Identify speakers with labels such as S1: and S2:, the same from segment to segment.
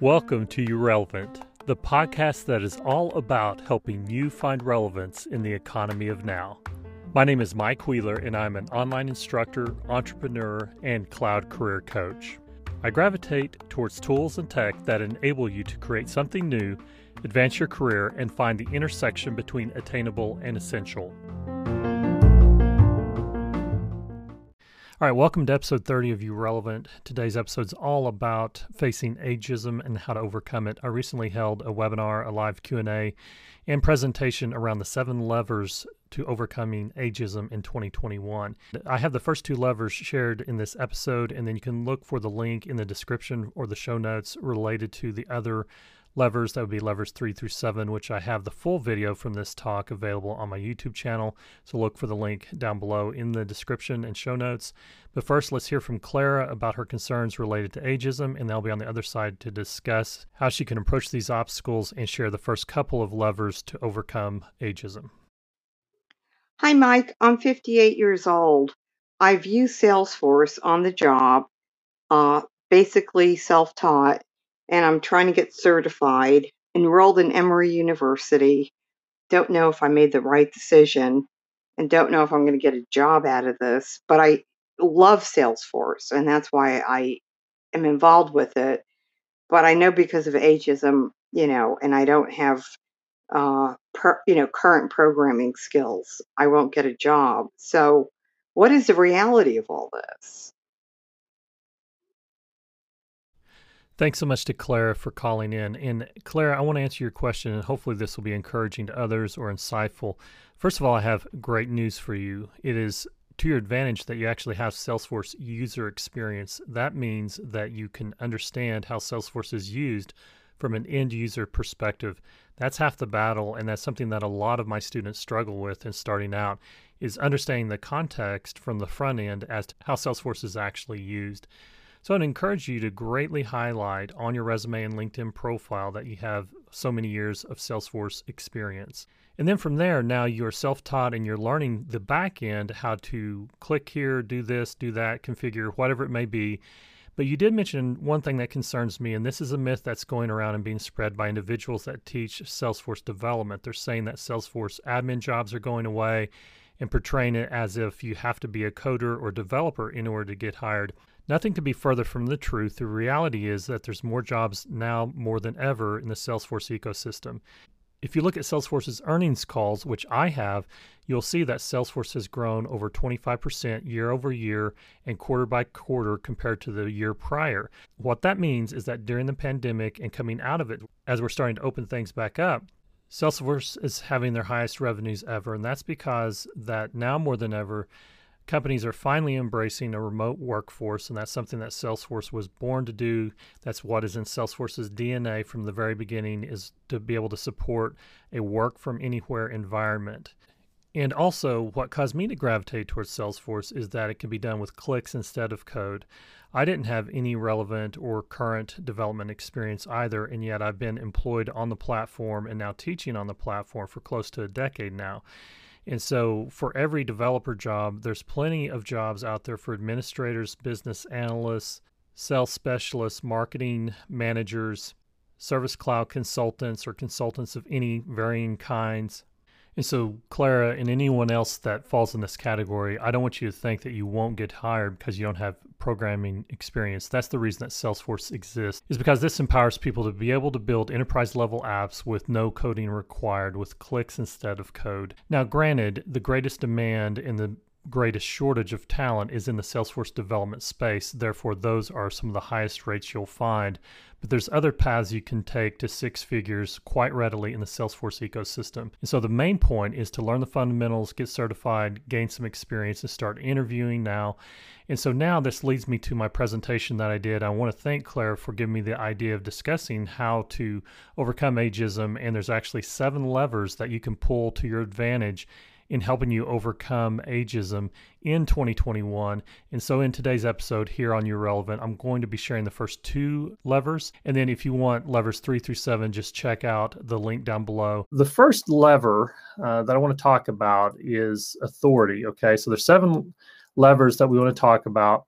S1: Welcome to You Relevant, the podcast that is all about helping you find relevance in the economy of now. My name is Mike Wheeler, and I'm an online instructor, entrepreneur, and cloud career coach. I gravitate towards tools and tech that enable you to create something new, advance your career, and find the intersection between attainable and essential. All right, welcome to episode 30 of You Relevant. Today's episode is all about facing ageism and how to overcome it. I recently held a webinar, a live Q&A, and presentation around the seven levers to overcoming ageism in 2021. I have the first two levers shared in this episode, and then you can look for the link in the description or the show notes related to the other levers. That would be levers three through seven, which I have the full video from this talk available on my YouTube channel. So look for the link down below in the description and show notes. But first, let's hear from Clara about her concerns related to ageism, and they'll be on the other side to discuss how she can approach these obstacles and share the first couple of levers to overcome ageism.
S2: Hi, Mike. I'm 58 years old. I view Salesforce on the job, uh, basically self taught, and I'm trying to get certified, enrolled in Emory University. Don't know if I made the right decision and don't know if I'm going to get a job out of this, but I love Salesforce and that's why I am involved with it. But I know because of ageism, you know, and I don't have, uh, per, you know, current programming skills, I won't get a job. So, what is the reality of all this?
S1: Thanks so much to Clara for calling in. And Clara, I want to answer your question, and hopefully this will be encouraging to others or insightful. First of all, I have great news for you. It is to your advantage that you actually have Salesforce user experience. That means that you can understand how Salesforce is used from an end user perspective. That's half the battle, and that's something that a lot of my students struggle with in starting out is understanding the context from the front end as to how Salesforce is actually used. So I'd encourage you to greatly highlight on your resume and LinkedIn profile that you have so many years of Salesforce experience. And then from there, now you're self taught and you're learning the back end how to click here, do this, do that, configure, whatever it may be. But you did mention one thing that concerns me, and this is a myth that's going around and being spread by individuals that teach Salesforce development. They're saying that Salesforce admin jobs are going away and portraying it as if you have to be a coder or developer in order to get hired. Nothing could be further from the truth. The reality is that there's more jobs now more than ever in the Salesforce ecosystem. If you look at Salesforce's earnings calls, which I have, you'll see that Salesforce has grown over 25% year over year and quarter by quarter compared to the year prior. What that means is that during the pandemic and coming out of it, as we're starting to open things back up, Salesforce is having their highest revenues ever. And that's because that now more than ever, companies are finally embracing a remote workforce, and that's something that Salesforce was born to do. That's what is in Salesforce's DNA from the very beginning is to be able to support a work from anywhere environment. And also, what caused me to gravitate towards Salesforce is that it can be done with clicks instead of code. I didn't have any relevant or current development experience either, and yet I've been employed on the platform and now teaching on the platform for close to a decade now. And so, for every developer job, there's plenty of jobs out there for administrators, business analysts, sales specialists, marketing managers, service cloud consultants, or consultants of any varying kinds. And so, Clara and anyone else that falls in this category, I don't want you to think that you won't get hired because you don't have programming experience. That's the reason that Salesforce exists, is because this empowers people to be able to build enterprise level apps with no coding required, with clicks instead of code. Now, granted, the greatest demand in the greatest shortage of talent is in the Salesforce development space. Therefore, those are some of the highest rates you'll find. But there's other paths you can take to six figures quite readily in the Salesforce ecosystem. And so the main point is to learn the fundamentals, get certified, gain some experience, and start interviewing now. And so now this leads me to my presentation that I did. I want to thank Claire for giving me the idea of discussing how to overcome ageism. And there's actually seven levers that you can pull to your advantage in helping you overcome ageism in 2021. And so, in today's episode here on You Relevant, I'm going to be sharing the first two levers. And then, if you want levers three through seven, just check out the link down below. The first lever uh, that I want to talk about is authority. Okay, so there's seven levers that we want to talk about.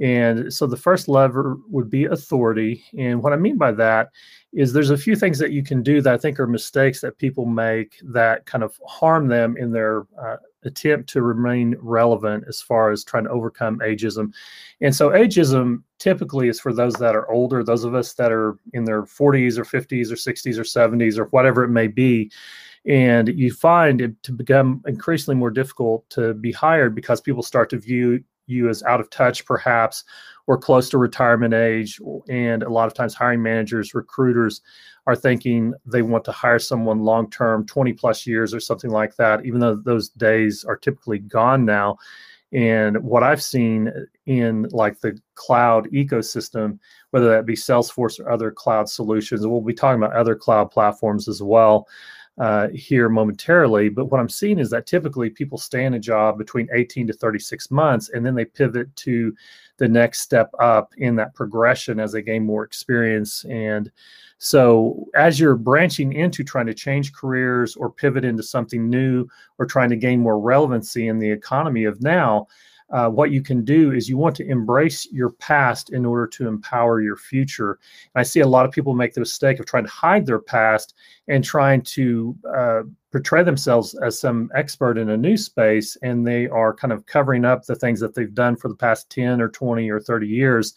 S1: And so the first lever would be authority. And what I mean by that is there's a few things that you can do that I think are mistakes that people make that kind of harm them in their uh, attempt to remain relevant as far as trying to overcome ageism. And so ageism typically is for those that are older, those of us that are in their 40s or 50s or 60s or 70s or whatever it may be. And you find it to become increasingly more difficult to be hired because people start to view you as out of touch, perhaps, or close to retirement age. And a lot of times, hiring managers, recruiters are thinking they want to hire someone long term, 20 plus years or something like that, even though those days are typically gone now. And what I've seen in like the cloud ecosystem, whether that be Salesforce or other cloud solutions, we'll be talking about other cloud platforms as well uh, here momentarily. But what I'm seeing is that typically people stay in a job between 18 to 36 months, and then they pivot to the next step up in that progression as they gain more experience. And so, as you're branching into trying to change careers or pivot into something new or trying to gain more relevancy in the economy of now, uh, what you can do is you want to embrace your past in order to empower your future. And I see a lot of people make the mistake of trying to hide their past and trying to uh, portray themselves as some expert in a new space, and they are kind of covering up the things that they've done for the past 10 or 20 or 30 years.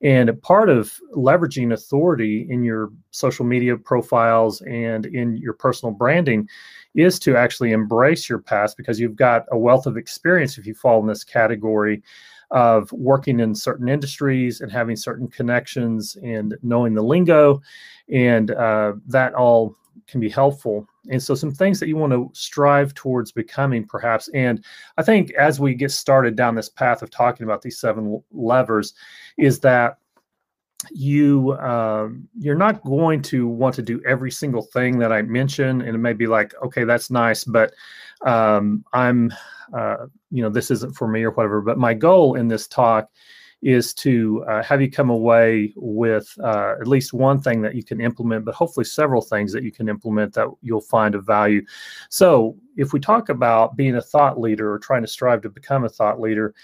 S1: And part of leveraging authority in your social media profiles and in your personal branding is to actually embrace your past because you've got a wealth of experience if you fall in this category of working in certain industries and having certain connections and knowing the lingo. And uh, that all can be helpful and so some things that you want to strive towards becoming perhaps and i think as we get started down this path of talking about these seven levers is that you um, you're not going to want to do every single thing that I mention, and it may be like, okay, that's nice, but um, I'm uh, you know this isn't for me or whatever. But my goal in this talk is to uh, have you come away with uh, at least one thing that you can implement, but hopefully several things that you can implement that you'll find of value. So, if we talk about being a thought leader or trying to strive to become a thought leader,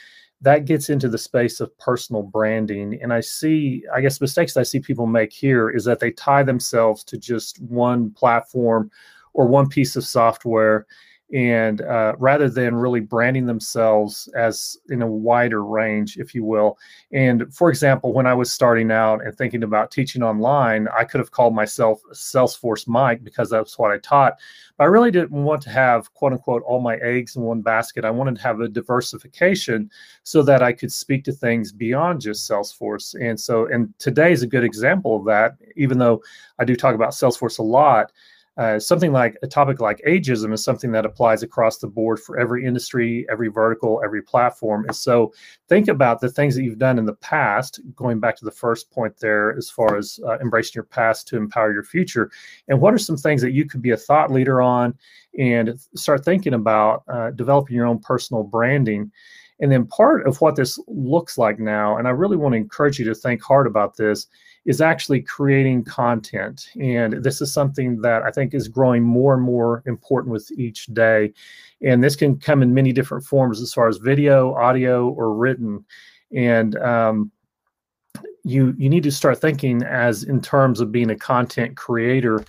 S1: that gets into the space of personal branding. And I see, I guess, mistakes I see people make here is that they tie themselves to just one platform or one piece of software and uh, rather than really branding themselves as in a wider range, if you will. And for example, when I was starting out and thinking about teaching online, I could have called myself Salesforce Mike because that's what I taught. But I really didn't want to have quote unquote all my eggs in one basket. I wanted to have a diversification so that I could speak to things beyond just Salesforce. And so, and today is a good example of that, even though I do talk about Salesforce a lot uh, something like a topic like ageism is something that applies across the board for every industry, every vertical, every platform. And so think about the things that you've done in the past, going back to the first point there, as far as uh, embracing your past to empower your future. And what are some things that you could be a thought leader on and start thinking about uh, developing your own personal branding? And then part of what this looks like now, and I really want to encourage you to think hard about this, is actually creating content. And this is something that I think is growing more and more important with each day. And this can come in many different forms as far as video, audio, or written. And um, you you need to start thinking as in terms of being a content creator,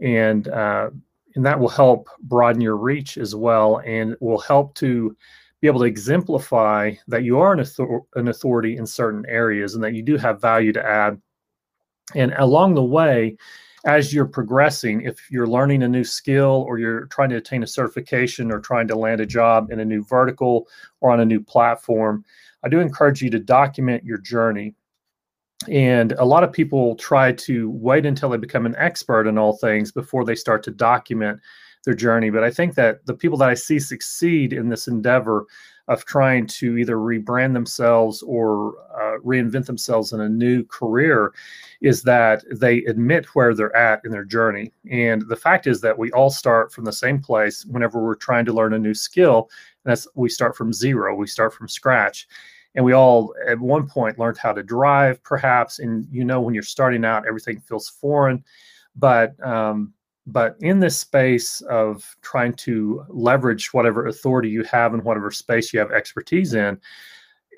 S1: and uh, and that will help broaden your reach as well, and will help to be able to exemplify that you are an, author- an authority in certain areas and that you do have value to add and along the way, as you're progressing, if you're learning a new skill or you're trying to attain a certification or trying to land a job in a new vertical or on a new platform, I do encourage you to document your journey. And a lot of people try to wait until they become an expert in all things before they start to document their journey. But I think that the people that I see succeed in this endeavor of trying to either rebrand themselves or uh, reinvent themselves in a new career is that they admit where they're at in their journey. And the fact is that we all start from the same place whenever we're trying to learn a new skill. And that's we start from zero, we start from scratch. And we all at one point learned how to drive, perhaps. And you know, when you're starting out, everything feels foreign. But um, but in this space of trying to leverage whatever authority you have in whatever space you have expertise in,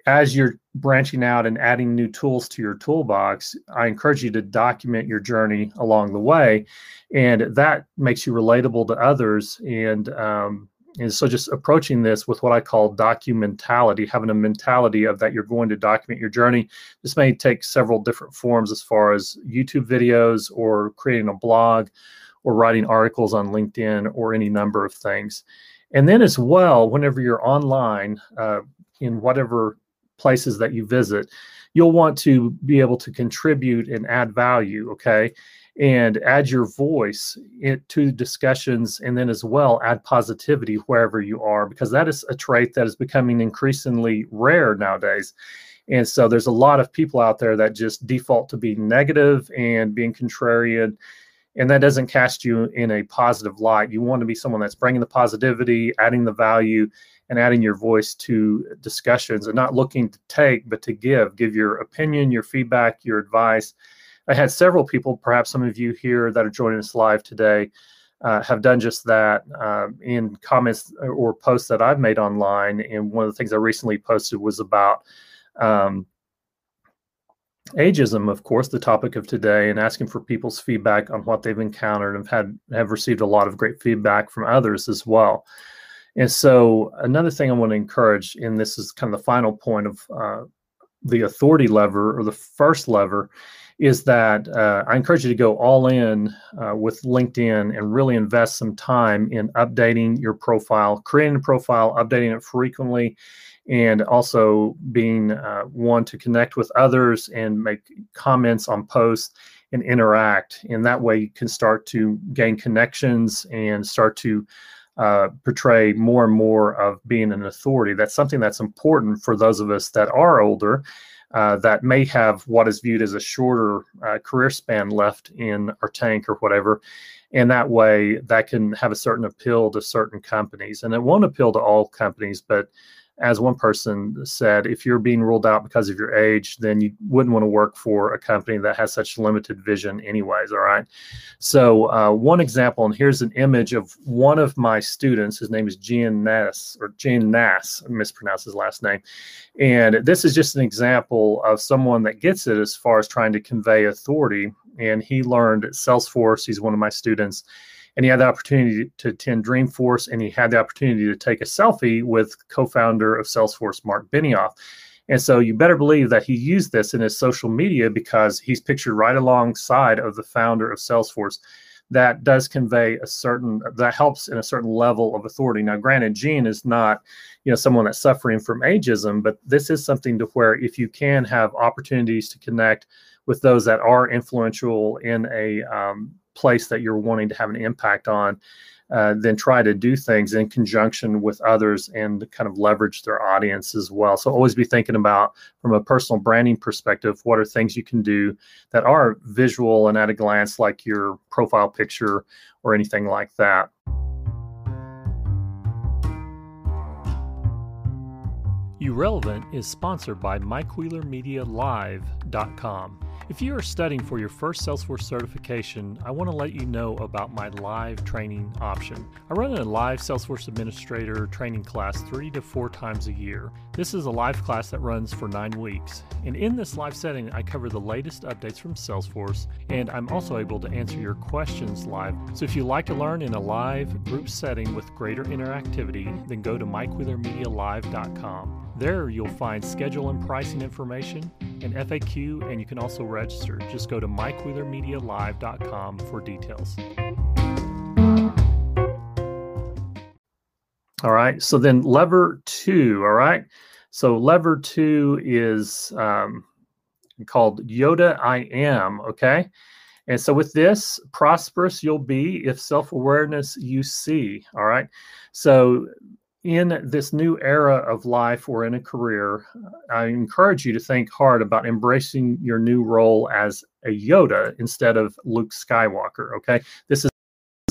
S1: as you're branching out and adding new tools to your toolbox, I encourage you to document your journey along the way. And that makes you relatable to others. And, um, and so just approaching this with what I call documentality, having a mentality of that you're going to document your journey. This may take several different forms as far as YouTube videos or creating a blog or writing articles on LinkedIn or any number of things. And then as well, whenever you're online uh, in whatever places that you visit, you'll want to be able to contribute and add value, okay? And add your voice to discussions and then as well add positivity wherever you are, because that is a trait that is becoming increasingly rare nowadays. And so there's a lot of people out there that just default to being negative and being contrarian and that doesn't cast you in a positive light. You want to be someone that's bringing the positivity, adding the value, and adding your voice to discussions and not looking to take, but to give. Give your opinion, your feedback, your advice. I had several people, perhaps some of you here that are joining us live today, uh, have done just that uh, in comments or posts that I've made online. And one of the things I recently posted was about um, ageism, of course, the topic of today, and asking for people's feedback on what they've encountered and have had have received a lot of great feedback from others as well. And so, another thing I want to encourage, and this is kind of the final point of uh, the authority lever or the first lever, is that uh, I encourage you to go all in uh, with LinkedIn and really invest some time in updating your profile, creating a profile, updating it frequently, and also being uh, one to connect with others and make comments on posts and interact. And that way you can start to gain connections and start to uh, portray more and more of being an authority. That's something that's important for those of us that are older. Uh, that may have what is viewed as a shorter uh, career span left in our tank or whatever. And that way, that can have a certain appeal to certain companies. And it won't appeal to all companies, but as one person said, if you're being ruled out because of your age, then you wouldn't want to work for a company that has such limited vision, anyways. All right. So, uh, one example, and here's an image of one of my students. His name is Gian Nass, or Gian Nass, I mispronounced his last name. And this is just an example of someone that gets it as far as trying to convey authority. And he learned Salesforce, he's one of my students and he had the opportunity to attend Dreamforce, and he had the opportunity to take a selfie with co-founder of Salesforce, Marc Benioff. And so you better believe that he used this in his social media because he's pictured right alongside of the founder of Salesforce. That does convey a certain that helps in a certain level of authority. Now, granted, Gene is not, you know, someone that's suffering from ageism, but this is something to where if you can have opportunities to connect with those that are influential in a um, place that you're wanting to have an impact on, uh, then try to do things in conjunction with others and kind of leverage their audience as well. So always be thinking about from a personal branding perspective, what are things you can do that are visual and at a glance, like your profile picture or anything like that.
S3: Relevant is sponsored by MikeWheelerMediaLive.com. If you are studying for your first Salesforce certification, I want to let you know about my live training option. I run a live Salesforce Administrator training class three to four times a year. This is a live class that runs for nine weeks. And in this live setting, I cover the latest updates from Salesforce, and I'm also able to answer your questions live. So if you'd like to learn in a live group setting with greater interactivity, then go to MikeWheelerMediaLive.com. There you'll find schedule and pricing information, and FAQ, and you can also register. Just go to MikeWheelerMediaLive.com for details.
S1: All right. So then lever two. All right. So lever two is um, called Yoda I am. Okay. And so with this, prosperous you'll be if self awareness you see. All right. So in this new era of life or in a career, I encourage you to think hard about embracing your new role as a Yoda instead of Luke Skywalker. Okay. This is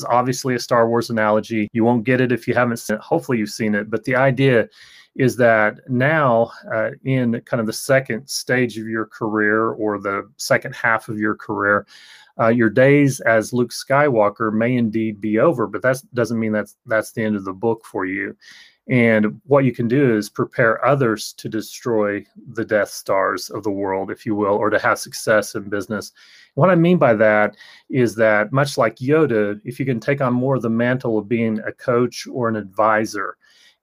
S1: obviously a Star Wars analogy. You won't get it if you haven't seen it. Hopefully, you've seen it. But the idea is that now, uh, in kind of the second stage of your career or the second half of your career, uh, your days as Luke Skywalker may indeed be over, but that doesn't mean that's that's the end of the book for you. And what you can do is prepare others to destroy the Death Stars of the world, if you will, or to have success in business. What I mean by that is that, much like Yoda, if you can take on more of the mantle of being a coach or an advisor,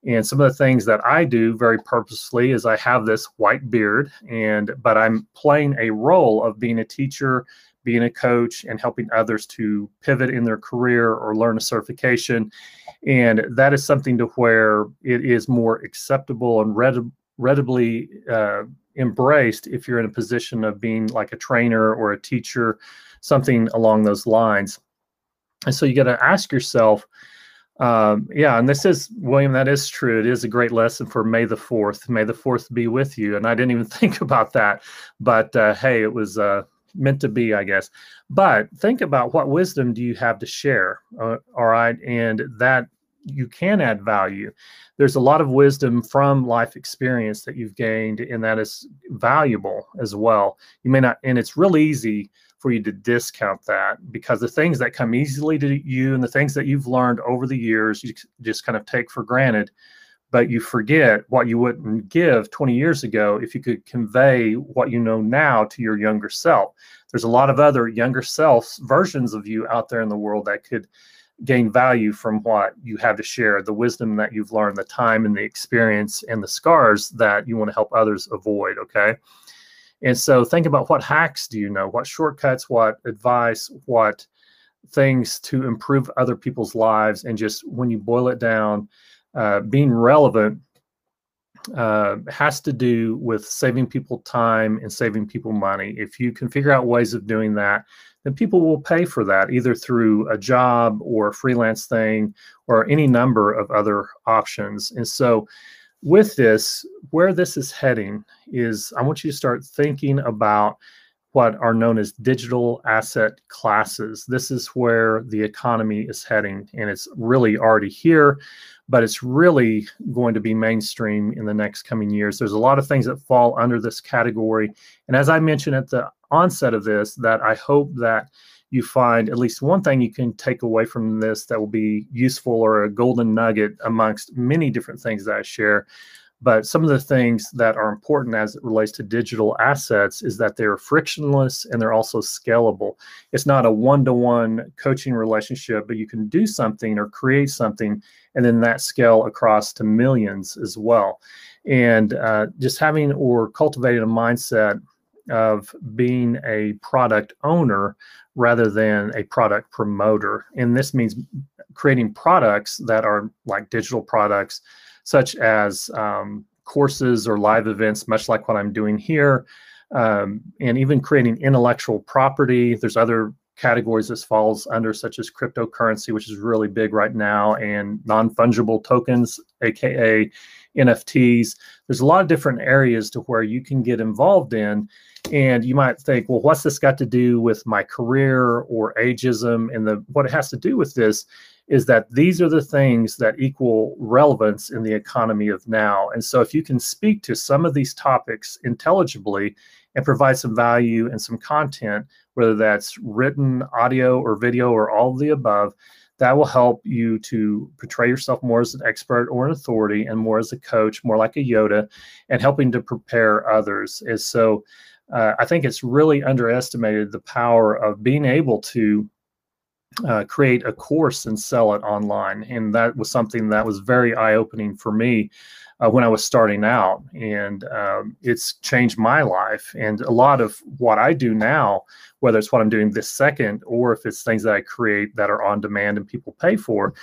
S1: and some of the things that I do very purposely is I have this white beard, and but I'm playing a role of being a teacher, being a coach, and helping others to pivot in their career or learn a certification and that is something to where it is more acceptable and read, readily uh, embraced if you're in a position of being like a trainer or a teacher, something along those lines. And so you got to ask yourself, um, yeah, and this is William. That is true. It is a great lesson for May the Fourth. May the Fourth be with you. And I didn't even think about that, but uh, hey, it was uh, meant to be, I guess. But think about what wisdom do you have to share? Uh, all right. And that you can add value. There's a lot of wisdom from life experience that you've gained, and that is valuable as well. You may not, and it's real easy for you to discount that because the things that come easily to you and the things that you've learned over the years, you just kind of take for granted but you forget what you wouldn't give 20 years ago if you could convey what you know now to your younger self. There's a lot of other younger selves versions of you out there in the world that could gain value from what you have to share, the wisdom that you've learned, the time and the experience and the scars that you want to help others avoid. Okay. And so think about what hacks do you know? What shortcuts, what advice, what things to improve other people's lives. And just when you boil it down, uh, being relevant uh, has to do with saving people time and saving people money. If you can figure out ways of doing that, then people will pay for that either through a job or a freelance thing or any number of other options. And so, with this, where this is heading is I want you to start thinking about what are known as digital asset classes. This is where the economy is heading, and it's really already here but it's really going to be mainstream in the next coming years. There's a lot of things that fall under this category. And as I mentioned at the onset of this, that I hope that you find at least one thing you can take away from this that will be useful or a golden nugget amongst many different things that I share. But some of the things that are important as it relates to digital assets is that they're frictionless and they're also scalable. It's not a one to one coaching relationship, but you can do something or create something and then that scale across to millions as well. And uh, just having or cultivating a mindset of being a product owner rather than a product promoter. And this means creating products that are like digital products such as um, courses or live events, much like what I'm doing here, um, and even creating intellectual property. There's other categories this falls under, such as cryptocurrency, which is really big right now, and non fungible tokens, aka NFTs. There's a lot of different areas to where you can get involved in. And you might think, well, what's this got to do with my career or ageism? And the what it has to do with this is that these are the things that equal relevance in the economy of now. And so, if you can speak to some of these topics intelligibly and provide some value and some content, whether that's written, audio, or video, or all of the above, that will help you to portray yourself more as an expert or an authority and more as a coach, more like a Yoda, and helping to prepare others. Is so. Uh, I think it's really underestimated the power of being able to uh, create a course and sell it online. And that was something that was very eye opening for me uh, when I was starting out. And um, it's changed my life. And a lot of what I do now, whether it's what I'm doing this second or if it's things that I create that are on demand and people pay for,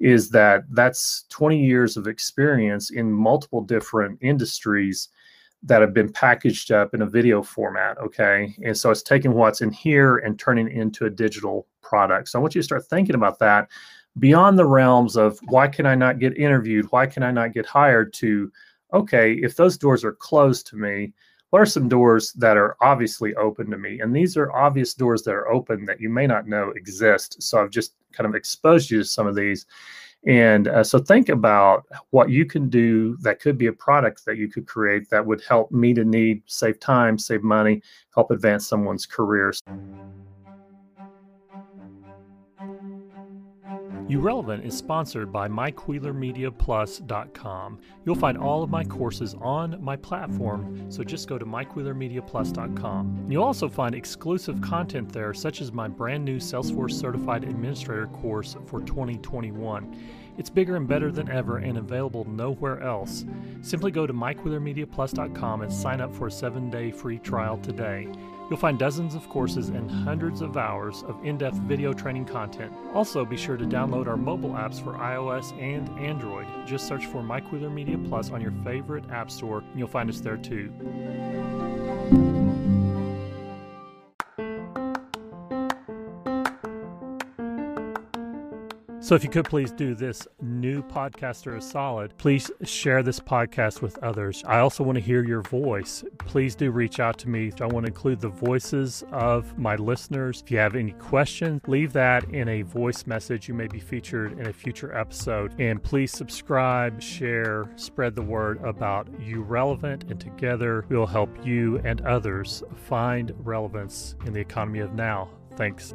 S1: is that that's 20 years of experience in multiple different industries that have been packaged up in a video format. Okay. And so it's taking what's in here and turning it into a digital product. So I want you to start thinking about that beyond the realms of why can I not get interviewed? Why can I not get hired? To, okay, if those doors are closed to me,
S4: what are some doors that are obviously open to me? And these are obvious doors that are open that you may not know exist. So I've just kind of exposed you to some of these. And uh, so think about what you can do that could be a product that you could create that would help meet a need, save time, save money, help advance someone's careers.
S1: URelevant is sponsored by MikeWheelerMediaPlus.com. You'll find all of my courses on my platform, so just go to MikeWheelerMediaPlus.com. You'll also find exclusive content there, such as my brand new Salesforce Certified Administrator course for 2021. It's bigger and better than ever and available nowhere else. Simply go to MikeWheelerMediaPlus.com and sign up for a seven day free trial today. You'll find dozens of courses and hundreds of hours of in depth video training content. Also, be sure to download our mobile apps for iOS and Android. Just search for Wheeler Media Plus on your favorite app store, and you'll find us there too. So, if you could please do this new podcaster a solid, please share this podcast with others. I also want to hear your voice. Please do reach out to me. I want to include the voices of my listeners. If you have any questions, leave that in a voice message. You may be featured in a future episode. And please subscribe, share, spread the word about You Relevant, and together we'll help you and others find relevance in the economy of now. Thanks.